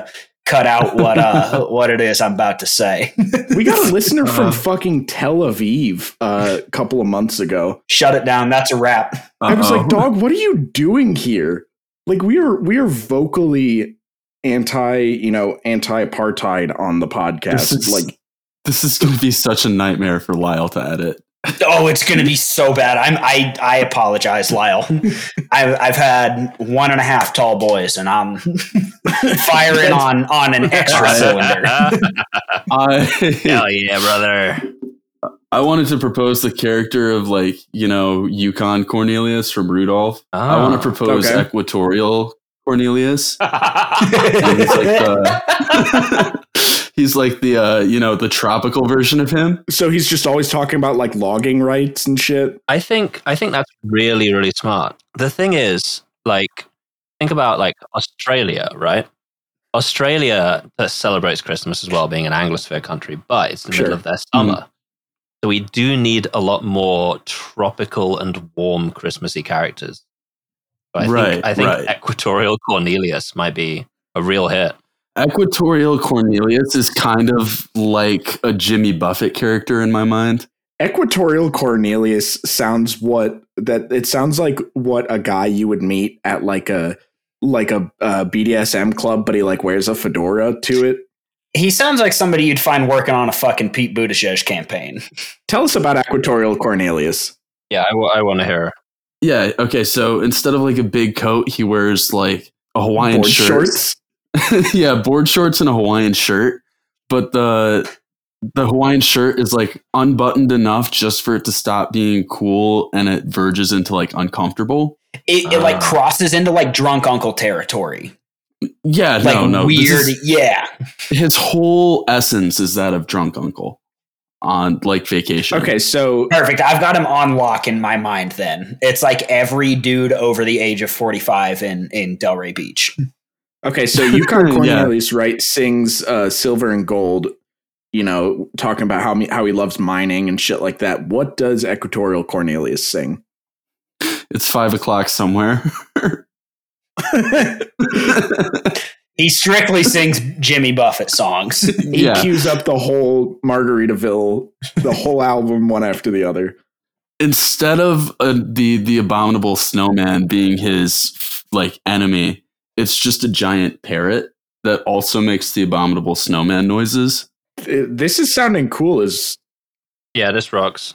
cut out what uh what it is I'm about to say. We got a listener from Uh. fucking Tel Aviv uh, a couple of months ago. Shut it down. That's a wrap. I was like, "Dog, what are you doing here?" Like we are we are vocally anti, you know, anti-apartheid on the This podcast. is- Like this is going to be such a nightmare for Lyle to edit. Oh, it's going to be so bad. I'm I I apologize, Lyle. I've I've had one and a half tall boys, and I'm firing on on an extra cylinder. I Hell yeah, brother. I wanted to propose the character of like you know Yukon Cornelius from Rudolph. I oh, want to propose okay. Equatorial Cornelius. And like the uh, he's like the uh, you know the tropical version of him. so he's just always talking about like logging rights and shit. I think I think that's really really smart. The thing is, like, think about like Australia, right? Australia celebrates Christmas as well, being an Anglosphere country, but it's the Sure. middle of their summer. So we do need a lot more tropical and warm Christmassy characters. So I Right, think I think right. Equatorial Cornelius might be a real hit. Equatorial Cornelius is kind of like a Jimmy Buffett character in my mind. Equatorial Cornelius sounds what that it sounds like what a guy you would meet at like a like a, uh BDSM club, but he like wears a fedora to it. He sounds like somebody you'd find working on a fucking Pete Buttigieg campaign. Tell us about Equatorial Cornelius. Yeah, I, want to hear. Yeah. Okay. So instead of like a big coat, he wears like a Hawaiian Board shirt. shorts. yeah, board shorts and a Hawaiian shirt. But the the Hawaiian shirt is like unbuttoned enough just for it to stop being cool, and it verges into like uncomfortable. It, it like Ah. crosses into like drunk uncle territory. Yeah, Like no, no. weird. is- yeah. his whole essence is that of drunk uncle on like vacation. Okay, so Perfect. I've got him on lock in my mind then. It's like every dude over the age of 45 in, in Delray Beach. Okay, so Yukon Yeah. Cornelius, right, sings uh, "Silver and Gold." You know, talking about how me, how he loves mining and shit like that. What does Equatorial Cornelius sing? It's five o'clock somewhere. He strictly sings Jimmy Buffett songs. He Yeah. cues up the whole Margaritaville, the whole album one after the other. Instead of uh, the the abominable snowman being his like enemy, it's just a giant parrot that also makes the abominable snowman noises. This is sounding cool as Yeah, this rocks.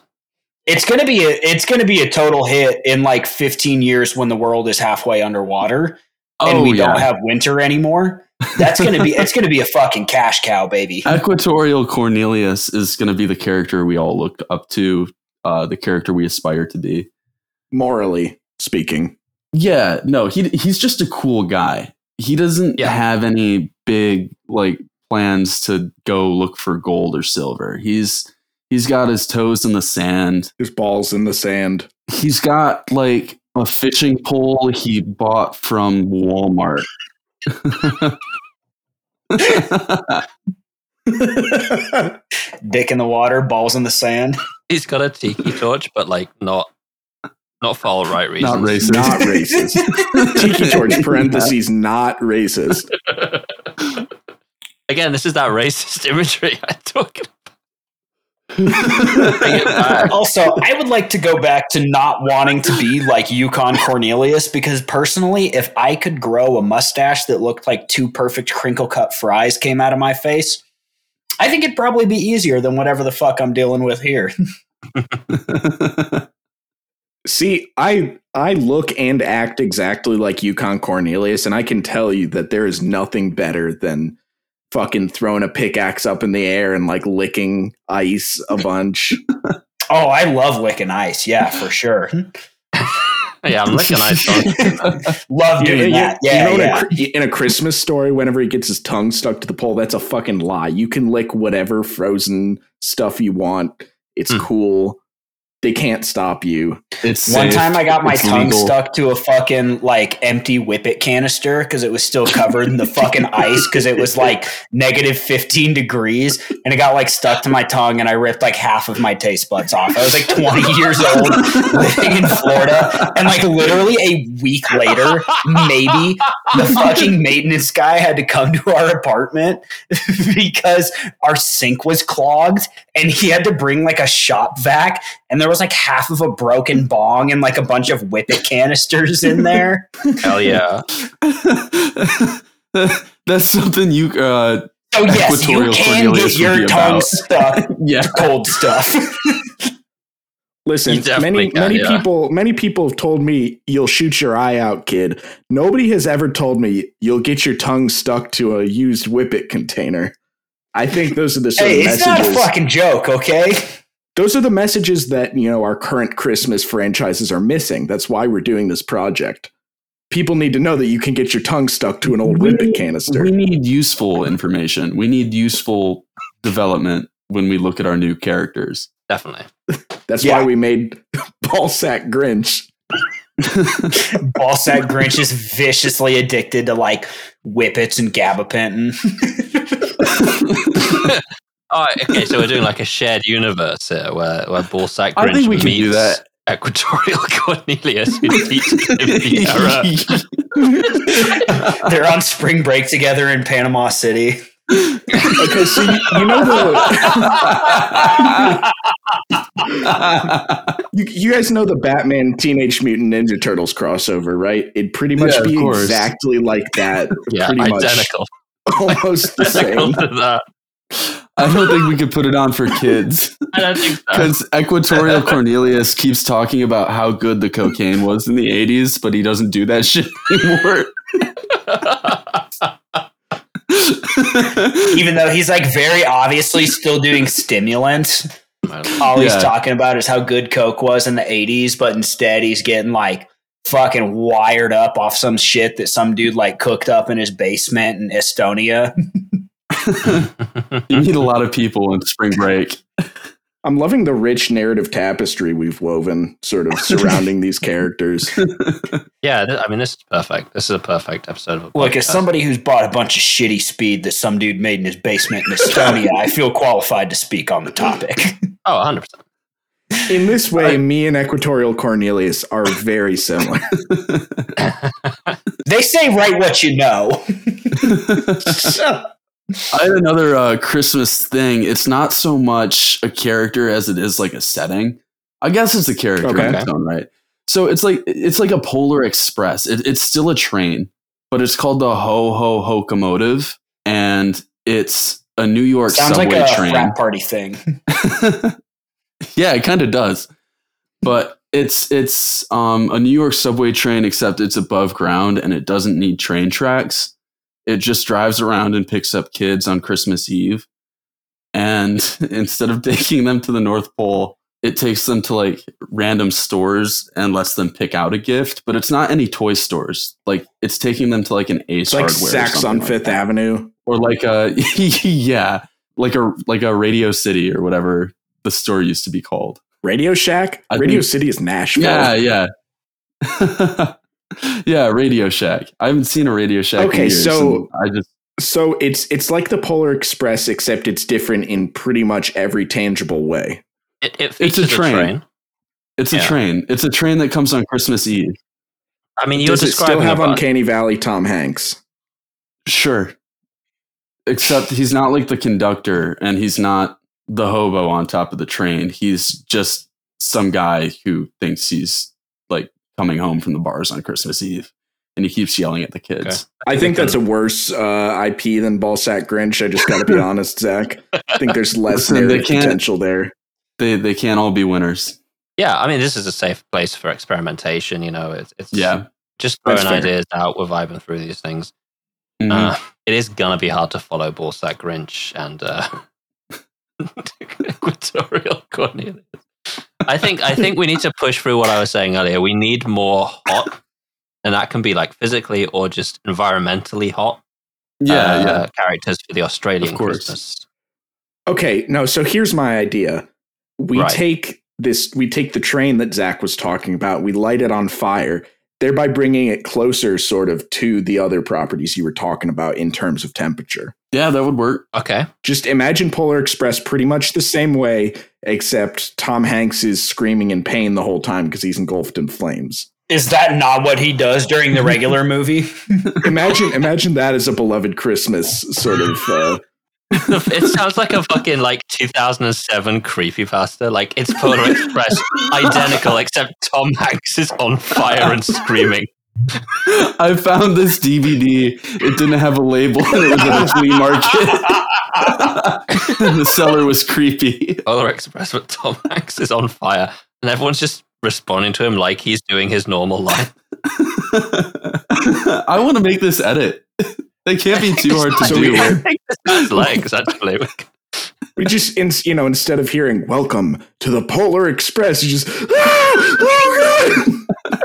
It's gonna be a it's gonna be a total hit in like 15 years when the world is halfway underwater and oh we yeah, don't have winter anymore. That's gonna be it's gonna be a fucking cash cow, baby. Equatorial Cornelius is going to be the character we all look up to, uh, the character we aspire to be. morally speaking. Yeah, no, he he's just a cool guy. He doesn't Yeah. have any big like plans to go look for gold or silver. He's he's got his toes in the sand. His balls in the sand. He's got like a fishing pole he bought from Walmart. Dick in the water, balls in the sand. He's got a tiki torch, but like not not for all right reasons. Not racist. not racist. Tiki torch parentheses not racist. Again, this is that racist imagery I'm talking Bring it back. Also, I would like to go back to not wanting to be like Yukon Cornelius because personally, if I could grow a mustache that looked like two perfect crinkle cut fries came out of my face, I think it'd probably be easier than whatever the fuck I'm dealing with here. See, I I look and act exactly like Yukon Cornelius, and I can tell you that there is nothing better than fucking throwing a pickaxe up in the air and like licking ice a bunch. Oh, I love licking ice. Yeah, for sure. Yeah, I'm looking at it. Love doing you- that. you Yeah, know, in, yeah. a, in a Christmas story, whenever he gets his tongue stuck to the pole, that's a fucking lie. You can lick whatever frozen stuff you want. It's Hmm. cool. They can't stop you. it's One safe. time I got my It's tongue legal. stuck to a fucking like empty whippet canister because it was still covered in the fucking ice because it was like negative 15 degrees and it got like stuck to my tongue and I ripped like half of my taste buds off. I was like 20 years old living in Florida and like literally a week later, maybe the fucking maintenance guy had to come to our apartment because our sink was clogged and he had to bring like a shop vac and there was like half of a broken bong and like a bunch of whippet canisters in there. Hell yeah. That's something you uh So yes, you can Cornelius get your tongue about. stuck yeah. cold stuff. Listen, many can, many yeah. people many people have told me you'll shoot your eye out, kid. Nobody has ever told me you'll get your tongue stuck to a used whippet container. I think those are the sort hey, of it's not a messages. fucking joke, okay? Those are the messages that you know our current Christmas franchises are missing. That's why we're doing this project. People need to know that you can get your tongue stuck to an old We whippet canister. We need useful information. We need useful development when we look at our new characters. Definitely. That's Yeah. why we made Ballsack Grinch. Ballsack Grinch is viciously addicted to like whippets and gabapentin. Oh, okay. So we're doing like a shared universe here, where where Ballsack I Grinch think we can meets do that. Equatorial Cornelius, who teaches him the error. They're on spring break together in Panama City. Okay, so you, you know the you, you guys know the Batman Teenage Mutant Ninja Turtles crossover, right? It'd pretty much Yeah, of be course. exactly like that. Yeah, pretty much identical. almost the Identical same. to that. I don't think we could put it on for kids I don't think so. because Equatorial Cornelius keeps talking about how good the cocaine was in the 80s, but he doesn't do that shit anymore. Even though he's like very obviously still doing stimulants. All he's Yeah. talking about is how good Coke was in the 80s, but instead he's getting like fucking wired up off some shit that some dude like cooked up in his basement in Estonia. you meet a lot of people in spring break. I'm loving the rich narrative tapestry we've woven, sort of surrounding these characters. yeah, th- I mean, this is perfect. This is a perfect episode of a Look, as somebody who's bought a bunch of shitty speed that some dude made in his basement in Estonia, I feel qualified to speak on the topic. Oh, 100%. In this way, me and Equatorial Cornelius are very similar. they say write what you know. I had another uh, Christmas thing. It's not so much a character as it is like a setting. I guess it's a character in its own right. So it's like it's like a Polar Express. It, it's still a train, but it's called the Ho Ho Hokomotive, and it's a New York Sounds subway like a train. frat party thing. yeah, it kind of does. But it's it's um, a New York subway train, except it's above ground and it doesn't need train tracks. It just drives around and picks up kids on Christmas Eve. And instead of taking them to the North Pole, it takes them to like random stores and lets them pick out a gift. But it's not any toy stores. Like it's taking them to like an Ace like Hardware Saks on like Fifth that Avenue. or like uh, a yeah, like a like a Radio City or whatever the store used to be called. Radio Shack. I Radio think- City is Nashville. Yeah, yeah, yeah. Radio Shack. I haven't seen a Radio Shack. in Okay, years, so- I just So it's it's like the Polar Express, except it's different in pretty much every tangible way. It, it It's a features train. it's a train. It's a train that comes on Christmas Eve. I mean, you're Does it still describing have a bunch- Uncanny Valley Tom Hanks? Sure, except he's not like the conductor, and he's not the hobo on top of the train. He's just some guy who thinks he's like coming home from the bars on Christmas Eve, and he keeps yelling at the kids. Okay. I think that's a worse uh, IP than Ballsack Grinch. I just got to be honest, Zach. I think there's less narrative potential there. They they can't all be winners. Yeah, I mean, this is a safe place for experimentation. You know, it's, it's Yeah. just throwing ideas out. We're vibing through these things. Mhm. Uh, it is gonna be hard to follow Ballsack Grinch and uh, Equatorial Cornelius. I think I think we need to push through what I was saying earlier. We need more hot, and that can be like physically or just environmentally hot. yeah, uh, yeah. characters for the Australian Of course. Christmas. Okay, no. So here's my idea. We Right. take this. We take the train that Zach was talking about. We light it on fire, thereby bringing it closer, sort of, to the other properties you were talking about in terms of temperature. Yeah, that would work. Okay, Just imagine Polar Express pretty much the same way, except Tom Hanks is screaming in pain the whole time because he's engulfed in flames. Is that not what he does during the regular movie? Imagine, imagine that as a beloved Christmas sort of. Uh, it sounds like a fucking like 2007 creepypasta. Like it's Polar Express, identical, except Tom Hanks is on fire and screaming. I found this DVD. It didn't have a label. and It was at a flea market. and the seller was creepy. Polar Express, but Tom Hanks is on fire, and everyone's just responding to him like he's doing his normal life. I want to make this edit. They can't be too hard to So do. we- I think legs actually. we just, in, you know, instead of hearing "Welcome to the Polar Express," you just, "Ah, oh God!"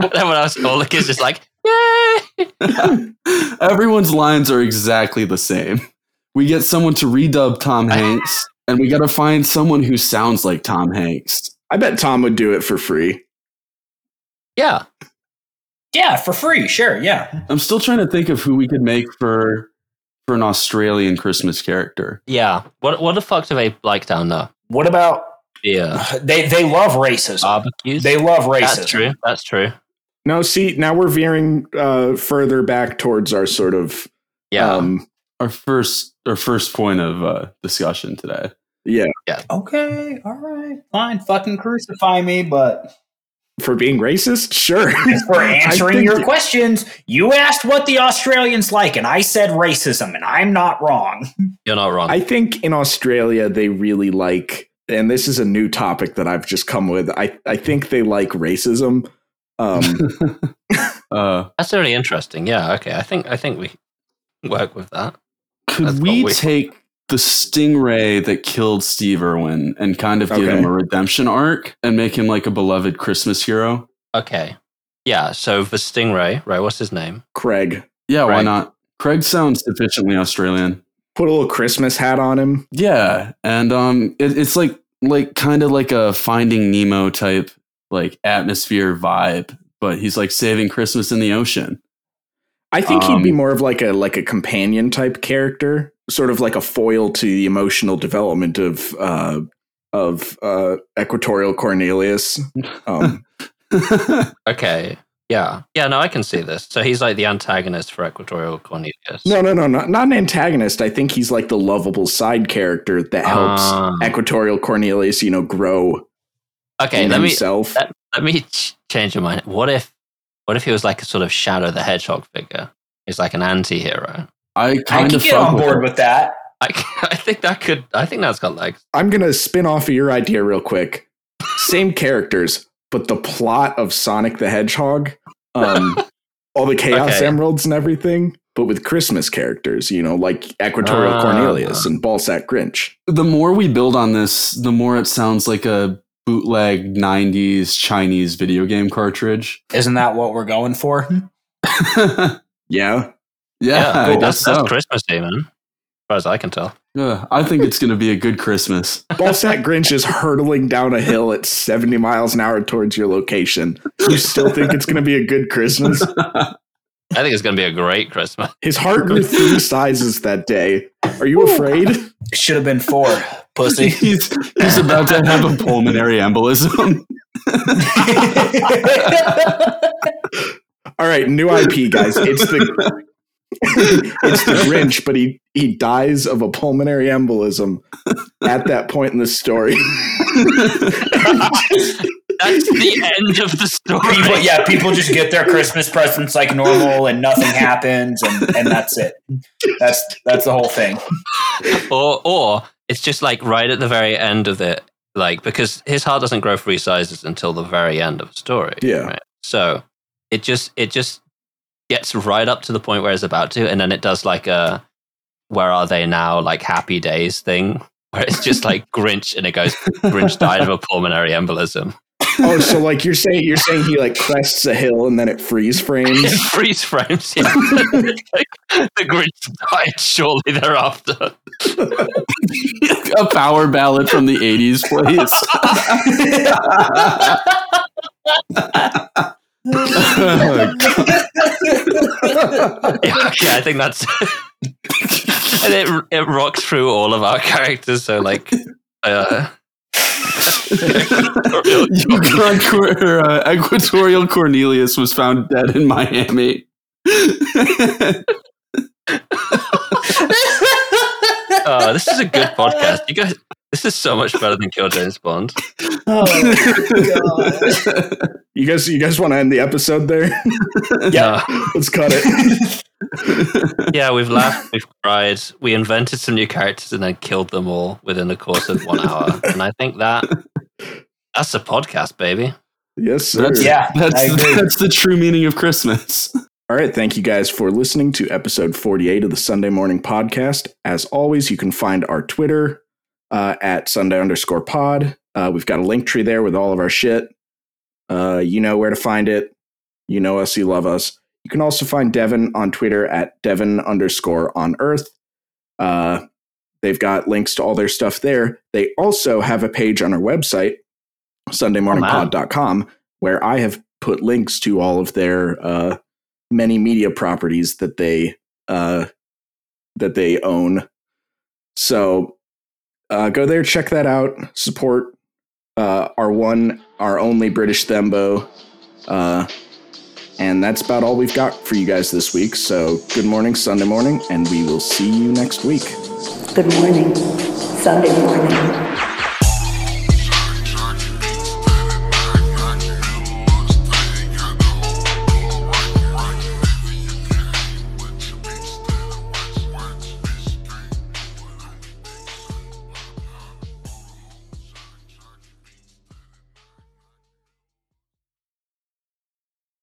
and everyone else, all the kids just like, yay! Everyone's lines are exactly the same. We get someone to redub Tom Hanks, and we got to find someone who sounds like Tom Hanks. I bet Tom would do it for free. Yeah, yeah, for free. Sure. Yeah. I'm still trying to think of who we could make for for an Australian Christmas character. yeah. What what the fuck do they like down there? What about Yeah, they? They love racism. barbecues. They love racism. That's true. That's true. No, see, now we're veering uh, further back towards our sort of, Yeah, um, Our first our first point of uh, discussion today. yeah, Yeah. Okay. All right. Fine. Fucking crucify me, but for being racist, sure. for answering your that- questions, you asked what the Australians like, and I said racism, and I'm not wrong. you're not wrong. I think in Australia they really like, and this is a new topic that I've just come with. I I think they like racism. Um, Uh, That's really interesting. Yeah. Okay. I think I think we work with that. could That's we we- take the stingray that killed Steve Irwin and kind of give Okay. him a redemption arc and make him like a beloved Christmas hero? Okay. Yeah. So the stingray, right? What's his name? Craig, Yeah, why not? Craig sounds sufficiently Australian. put a little Christmas hat on him. Yeah, and um, it, it's like like kind of like a Finding Nemo type like atmosphere vibe, but he's like saving Christmas in the ocean. I think he'd be Um, more of like a like a companion type character, sort of like a foil to the emotional development of uh, of uh, Equatorial Cornelius. Um, Okay. Yeah, yeah. No, I can see this. So he's like the antagonist for Equatorial Cornelius. No, no, no, not, not an antagonist. I think he's like the lovable side character that helps Ah. Equatorial Cornelius, you know, grow Okay, in let me let, let me change your mind. What if what if he was like a sort of Shadow the Hedgehog figure? He's like an anti-hero. I I kind can of get on board it. with that. I, I think that could. I think that's got legs. I'm gonna spin off of your idea real quick. Same characters, but the plot of Sonic the Hedgehog, um, all the Chaos Okay. Emeralds and everything, but with Christmas characters, you know, like Equatorial Ah. Cornelius and Ballsack Grinch. The more we build on this, the more it sounds like a bootleg '90s Chinese video game cartridge. Isn't that what we're going for? yeah, Yeah. I cool. guess that's, that's so. Christmassy, man. As far as I can tell. Yeah, I think it's going to be a good Christmas. Ballsack Grinch is hurtling down a hill at 70 miles an hour towards your location. You still think it's gonna be a good Christmas? I think it's going to be a great Christmas. His heart grew three sizes that day. Are you afraid? It should have been four, pussy. he's he's about to have a pulmonary embolism. All right, new IP, guys. It's the it's the Grinch, but he he dies of a pulmonary embolism at that point in the story. That's the end of the story. people, yeah, people just get their Christmas presents like normal, and nothing happens, and, and that's it. That's that's the whole thing. or or it's just like right at the very end of it, like because his heart doesn't grow three sizes until the very end of the story. Yeah. Right? So it just it just gets right up to the point where it's about to, and then it does like a where are they now? Like happy days thing. Where it's just like Grinch, and it goes. Grinch died of a pulmonary embolism. Oh, so like you're saying you're saying he like crests a hill and then it freeze It frames. freeze frames. Yeah. the Grinch died shortly thereafter. a power ballad from the '80s, please. Yeah, okay, I think that's and it it rocks through all of our characters. So like, uh, Yukon Cor- uh, Equatorial Cornelius was found dead in Miami. oh, this is a good podcast. You guys, this is so much better than Kill James Bond. Oh, God. You guys you guys want to end the episode there? Yeah, Let's cut it. yeah, we've laughed, we've cried, we invented some new characters and then killed them all within the course of one hour. And I think that that's a podcast, baby. Yes, sir. That's, Yeah, that's, agree. that's the true meaning of Christmas. All right. Thank you guys for listening to episode 48 of the Sunday Morning Podcast. As always, you can find our Twitter uh, at Sunday underscore pod. Uh, we've got a link tree there with all of our shit. Uh, you know where to find it. You know us, you love us. You can also find Devon on Twitter at Devon underscore on Earth. Uh, they've got links to all their stuff there. They also have a page on our website, sundaymorningpod.com, where I have put links to all of their uh, many media properties that they uh, that they own. So uh, go there, check that out, support uh, our one, our only British Thembo. Uh, and that's about all we've got for you guys this week. So good morning, Sunday morning, and we will see you next week. Good morning, Sunday morning.